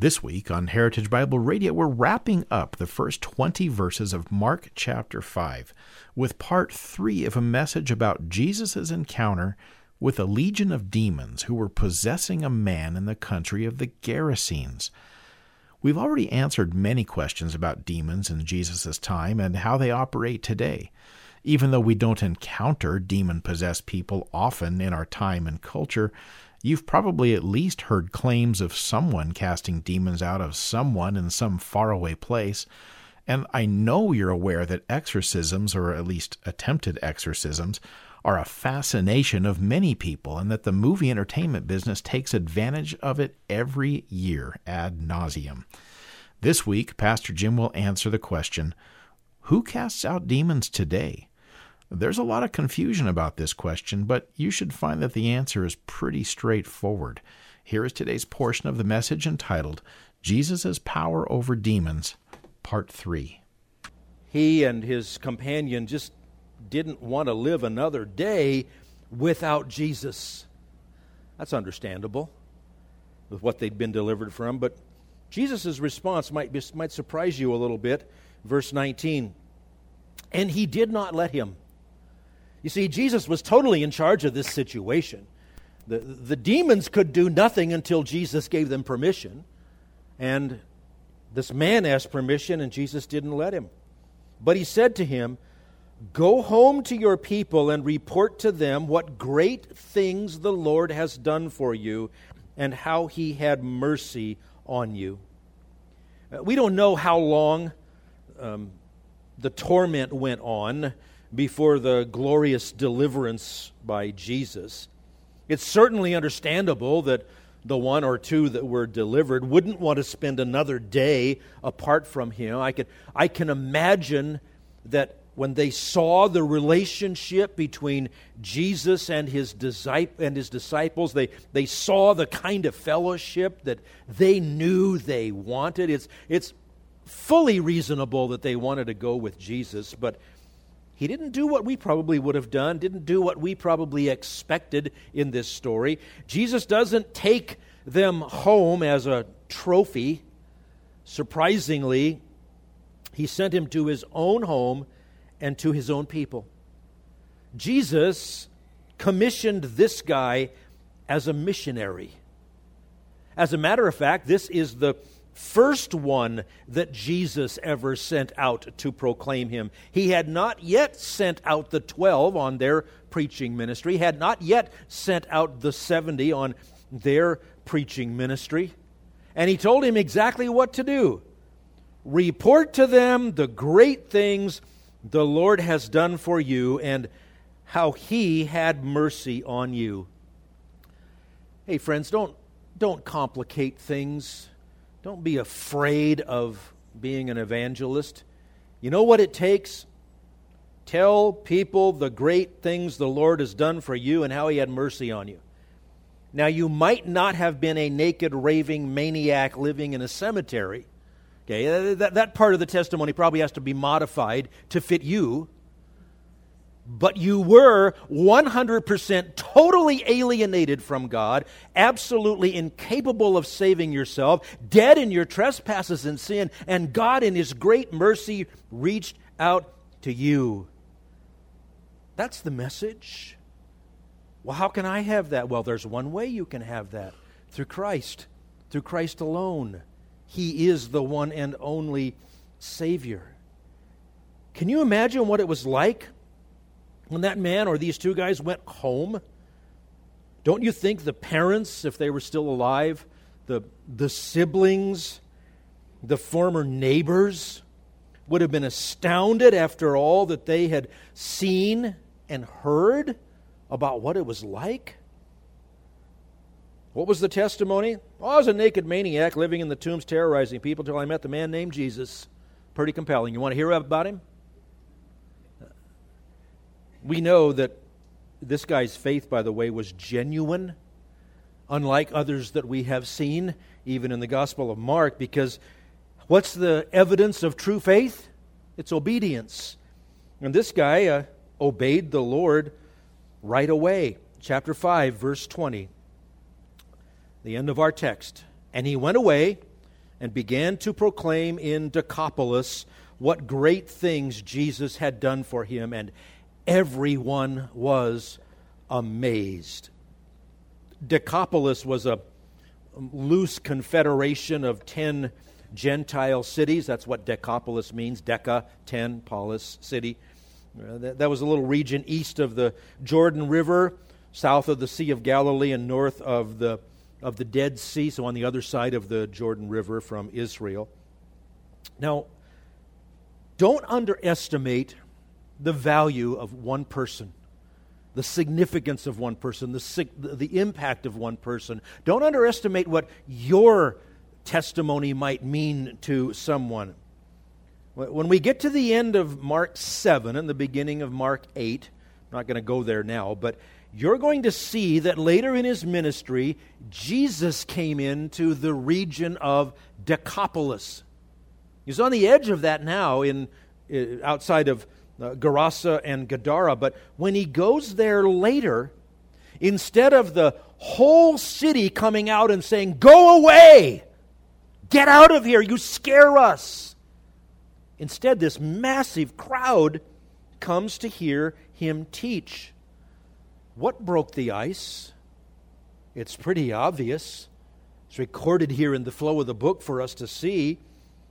This week on Heritage Bible Radio, we're wrapping up the first 20 verses of Mark chapter 5 with part 3 of a message about Jesus' encounter with a legion of demons who were possessing a man in the country of the Gerasenes. We've already answered many questions about demons in Jesus' time and how they operate today. Even though we don't encounter demon possessed people often in our time and culture, You've probably at least heard claims of someone casting demons out of someone in some faraway place. And I know you're aware that exorcisms, or at least attempted exorcisms, are a fascination of many people, and that the movie entertainment business takes advantage of it every year ad nauseum. This week, Pastor Jim will answer the question Who casts out demons today? There's a lot of confusion about this question, but you should find that the answer is pretty straightforward. Here is today's portion of the message entitled Jesus' Power Over Demons, Part 3. He and his companion just didn't want to live another day without Jesus. That's understandable with what they'd been delivered from, but Jesus' response might, be, might surprise you a little bit. Verse 19 And he did not let him. You see, Jesus was totally in charge of this situation. The, the demons could do nothing until Jesus gave them permission. And this man asked permission, and Jesus didn't let him. But he said to him, Go home to your people and report to them what great things the Lord has done for you and how he had mercy on you. Uh, we don't know how long um, the torment went on before the glorious deliverance by Jesus. It's certainly understandable that the one or two that were delivered wouldn't want to spend another day apart from him. I can, I can imagine that when they saw the relationship between Jesus and his, and his disciples, they, they saw the kind of fellowship that they knew they wanted. It's, it's fully reasonable that they wanted to go with Jesus, but he didn't do what we probably would have done, didn't do what we probably expected in this story. Jesus doesn't take them home as a trophy. Surprisingly, he sent him to his own home and to his own people. Jesus commissioned this guy as a missionary. As a matter of fact, this is the first one that Jesus ever sent out to proclaim him. He had not yet sent out the 12 on their preaching ministry, had not yet sent out the 70 on their preaching ministry. And he told him exactly what to do report to them the great things the Lord has done for you and how he had mercy on you. Hey friends, don't don't complicate things. Don't be afraid of being an evangelist. You know what it takes? Tell people the great things the Lord has done for you and how He had mercy on you. Now, you might not have been a naked, raving maniac living in a cemetery. Okay, that, that part of the testimony probably has to be modified to fit you but you were 100% totally alienated from God, absolutely incapable of saving yourself, dead in your trespasses and sin, and God, in His great mercy, reached out to you. That's the message. Well, how can I have that? Well, there's one way you can have that through Christ, through Christ alone. He is the one and only Savior. Can you imagine what it was like when that man or these two guys went home, don't you think the parents, if they were still alive, the, the siblings, the former neighbors, would have been astounded after all that they had seen and heard about what it was like? What was the testimony? Oh, I was a naked maniac living in the tombs, terrorizing people until I met the man named Jesus. Pretty compelling. You want to hear about him? We know that this guy's faith, by the way, was genuine, unlike others that we have seen, even in the Gospel of Mark, because what's the evidence of true faith? It's obedience. And this guy uh, obeyed the Lord right away. Chapter 5, verse 20. The end of our text. And he went away and began to proclaim in Decapolis what great things Jesus had done for him, and everyone was amazed. Decapolis was a loose confederation of ten Gentile cities. That's what Decapolis means. Deca, ten, polis, city. Uh, that was a little region east of the Jordan River, south of the Sea of Galilee, and north of the, of the Dead Sea, so on the other side of the Jordan River from Israel. Now, don't underestimate the value of one person, the significance of one person, the, the impact of one person. Don't underestimate what your testimony might mean to someone. When we get to the end of Mark 7 and the beginning of Mark 8, I'm not going to go there now, but you're going to see that later in his ministry, Jesus came into the region of Decapolis. He's on the edge of that now in, outside of uh, Gerasa and Gadara, but when he goes there later, instead of the whole city coming out and saying, Go away! Get out of here! You scare us! Instead, this massive crowd comes to hear him teach. What broke the ice? It's pretty obvious. It's recorded here in the flow of the book for us to see.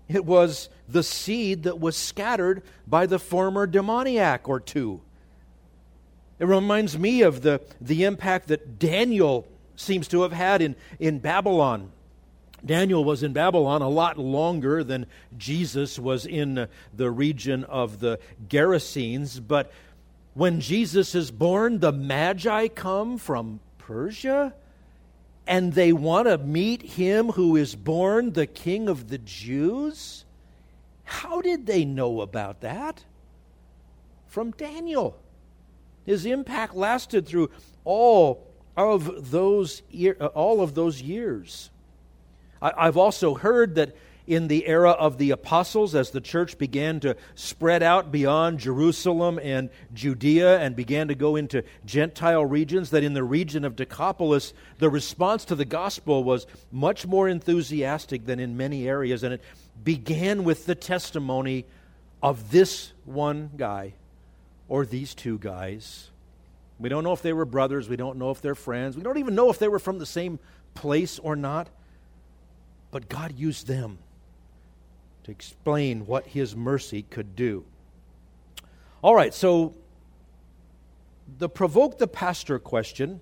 It was the seed that was scattered by the former demoniac or two. It reminds me of the, the impact that Daniel seems to have had in, in Babylon. Daniel was in Babylon a lot longer than Jesus was in the region of the Gerasenes, but when Jesus is born, the Magi come from Persia and they want to meet him who is born the King of the Jews. How did they know about that? From Daniel. His impact lasted through all of those, uh, all of those years. I've also heard that in the era of the apostles, as the church began to spread out beyond Jerusalem and Judea and began to go into Gentile regions, that in the region of Decapolis, the response to the gospel was much more enthusiastic than in many areas. And it began with the testimony of this one guy or these two guys. We don't know if they were brothers. We don't know if they're friends. We don't even know if they were from the same place or not. But God used them to explain what His mercy could do. All right, so the provoke the pastor question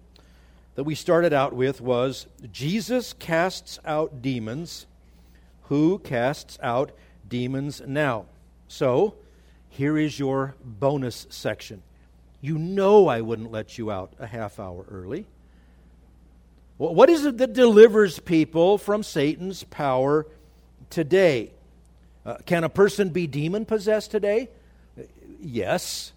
that we started out with was Jesus casts out demons. Who casts out demons now? So, here is your bonus section. You know I wouldn't let you out a half hour early. What is it that delivers people from Satan's power today? Uh, can a person be demon possessed today? Yes.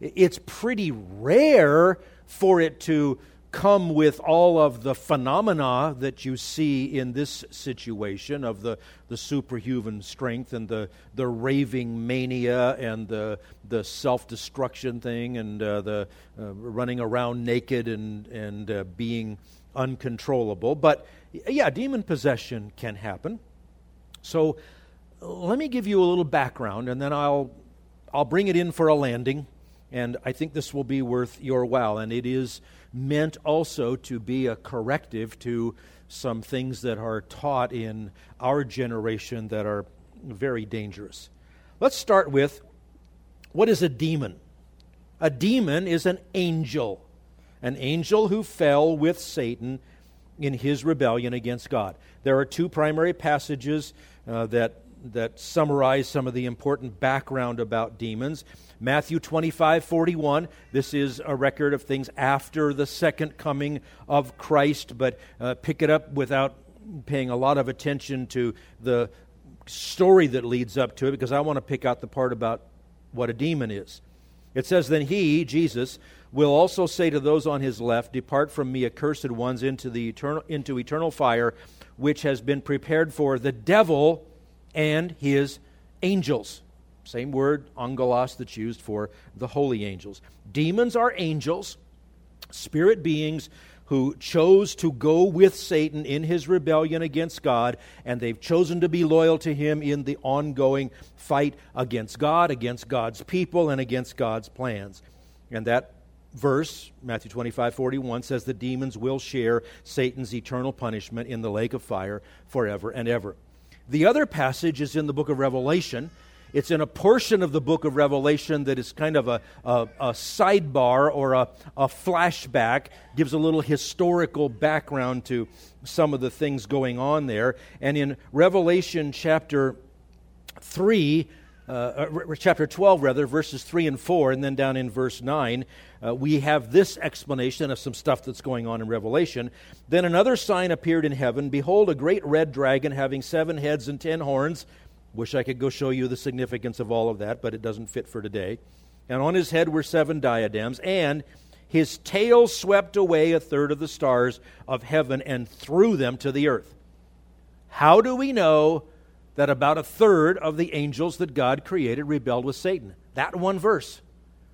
It's pretty rare for it to come with all of the phenomena that you see in this situation of the, the superhuman strength and the, the raving mania and the, the self destruction thing and uh, the uh, running around naked and, and uh, being uncontrollable. But yeah, demon possession can happen. So let me give you a little background and then I'll, I'll bring it in for a landing. And I think this will be worth your while. And it is meant also to be a corrective to some things that are taught in our generation that are very dangerous. Let's start with what is a demon? A demon is an angel an angel who fell with Satan in his rebellion against God. There are two primary passages uh, that, that summarize some of the important background about demons. Matthew 25, 41. This is a record of things after the second coming of Christ, but uh, pick it up without paying a lot of attention to the story that leads up to it because I want to pick out the part about what a demon is. It says, Then he, Jesus, will also say to those on his left, Depart from me, accursed ones, into, the eternal, into eternal fire, which has been prepared for the devil and his angels. Same word, angelos, that's used for the holy angels. Demons are angels, spirit beings who chose to go with Satan in his rebellion against God, and they've chosen to be loyal to him in the ongoing fight against God, against God's people, and against God's plans. And that verse, Matthew 25 41, says the demons will share Satan's eternal punishment in the lake of fire forever and ever. The other passage is in the book of Revelation. It's in a portion of the book of Revelation that is kind of a, a, a sidebar or a, a flashback, gives a little historical background to some of the things going on there. And in Revelation chapter 3, uh, uh chapter 12, rather, verses 3 and 4, and then down in verse 9, uh, we have this explanation of some stuff that's going on in Revelation. Then another sign appeared in heaven Behold, a great red dragon having seven heads and ten horns Wish I could go show you the significance of all of that, but it doesn't fit for today. And on his head were seven diadems, and his tail swept away a third of the stars of heaven and threw them to the earth. How do we know that about a third of the angels that God created rebelled with Satan? That one verse.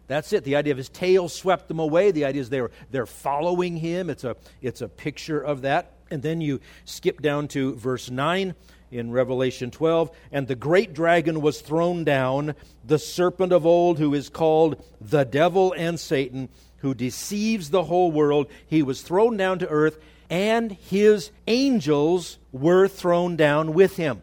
That's it. The idea of his tail swept them away. The idea is they're, they're following him. It's a, it's a picture of that. And then you skip down to verse 9 in Revelation 12. And the great dragon was thrown down, the serpent of old, who is called the devil and Satan, who deceives the whole world. He was thrown down to earth, and his angels were thrown down with him.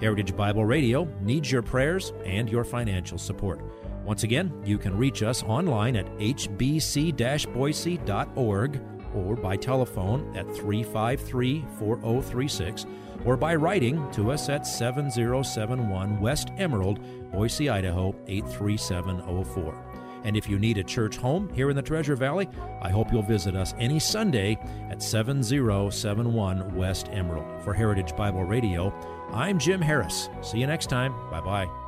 Heritage Bible Radio needs your prayers and your financial support. Once again, you can reach us online at hbc boise.org or by telephone at 353 4036 or by writing to us at 7071 West Emerald, Boise, Idaho 83704. And if you need a church home here in the Treasure Valley, I hope you'll visit us any Sunday at 7071 West Emerald. For Heritage Bible Radio, I'm Jim Harris. See you next time. Bye bye.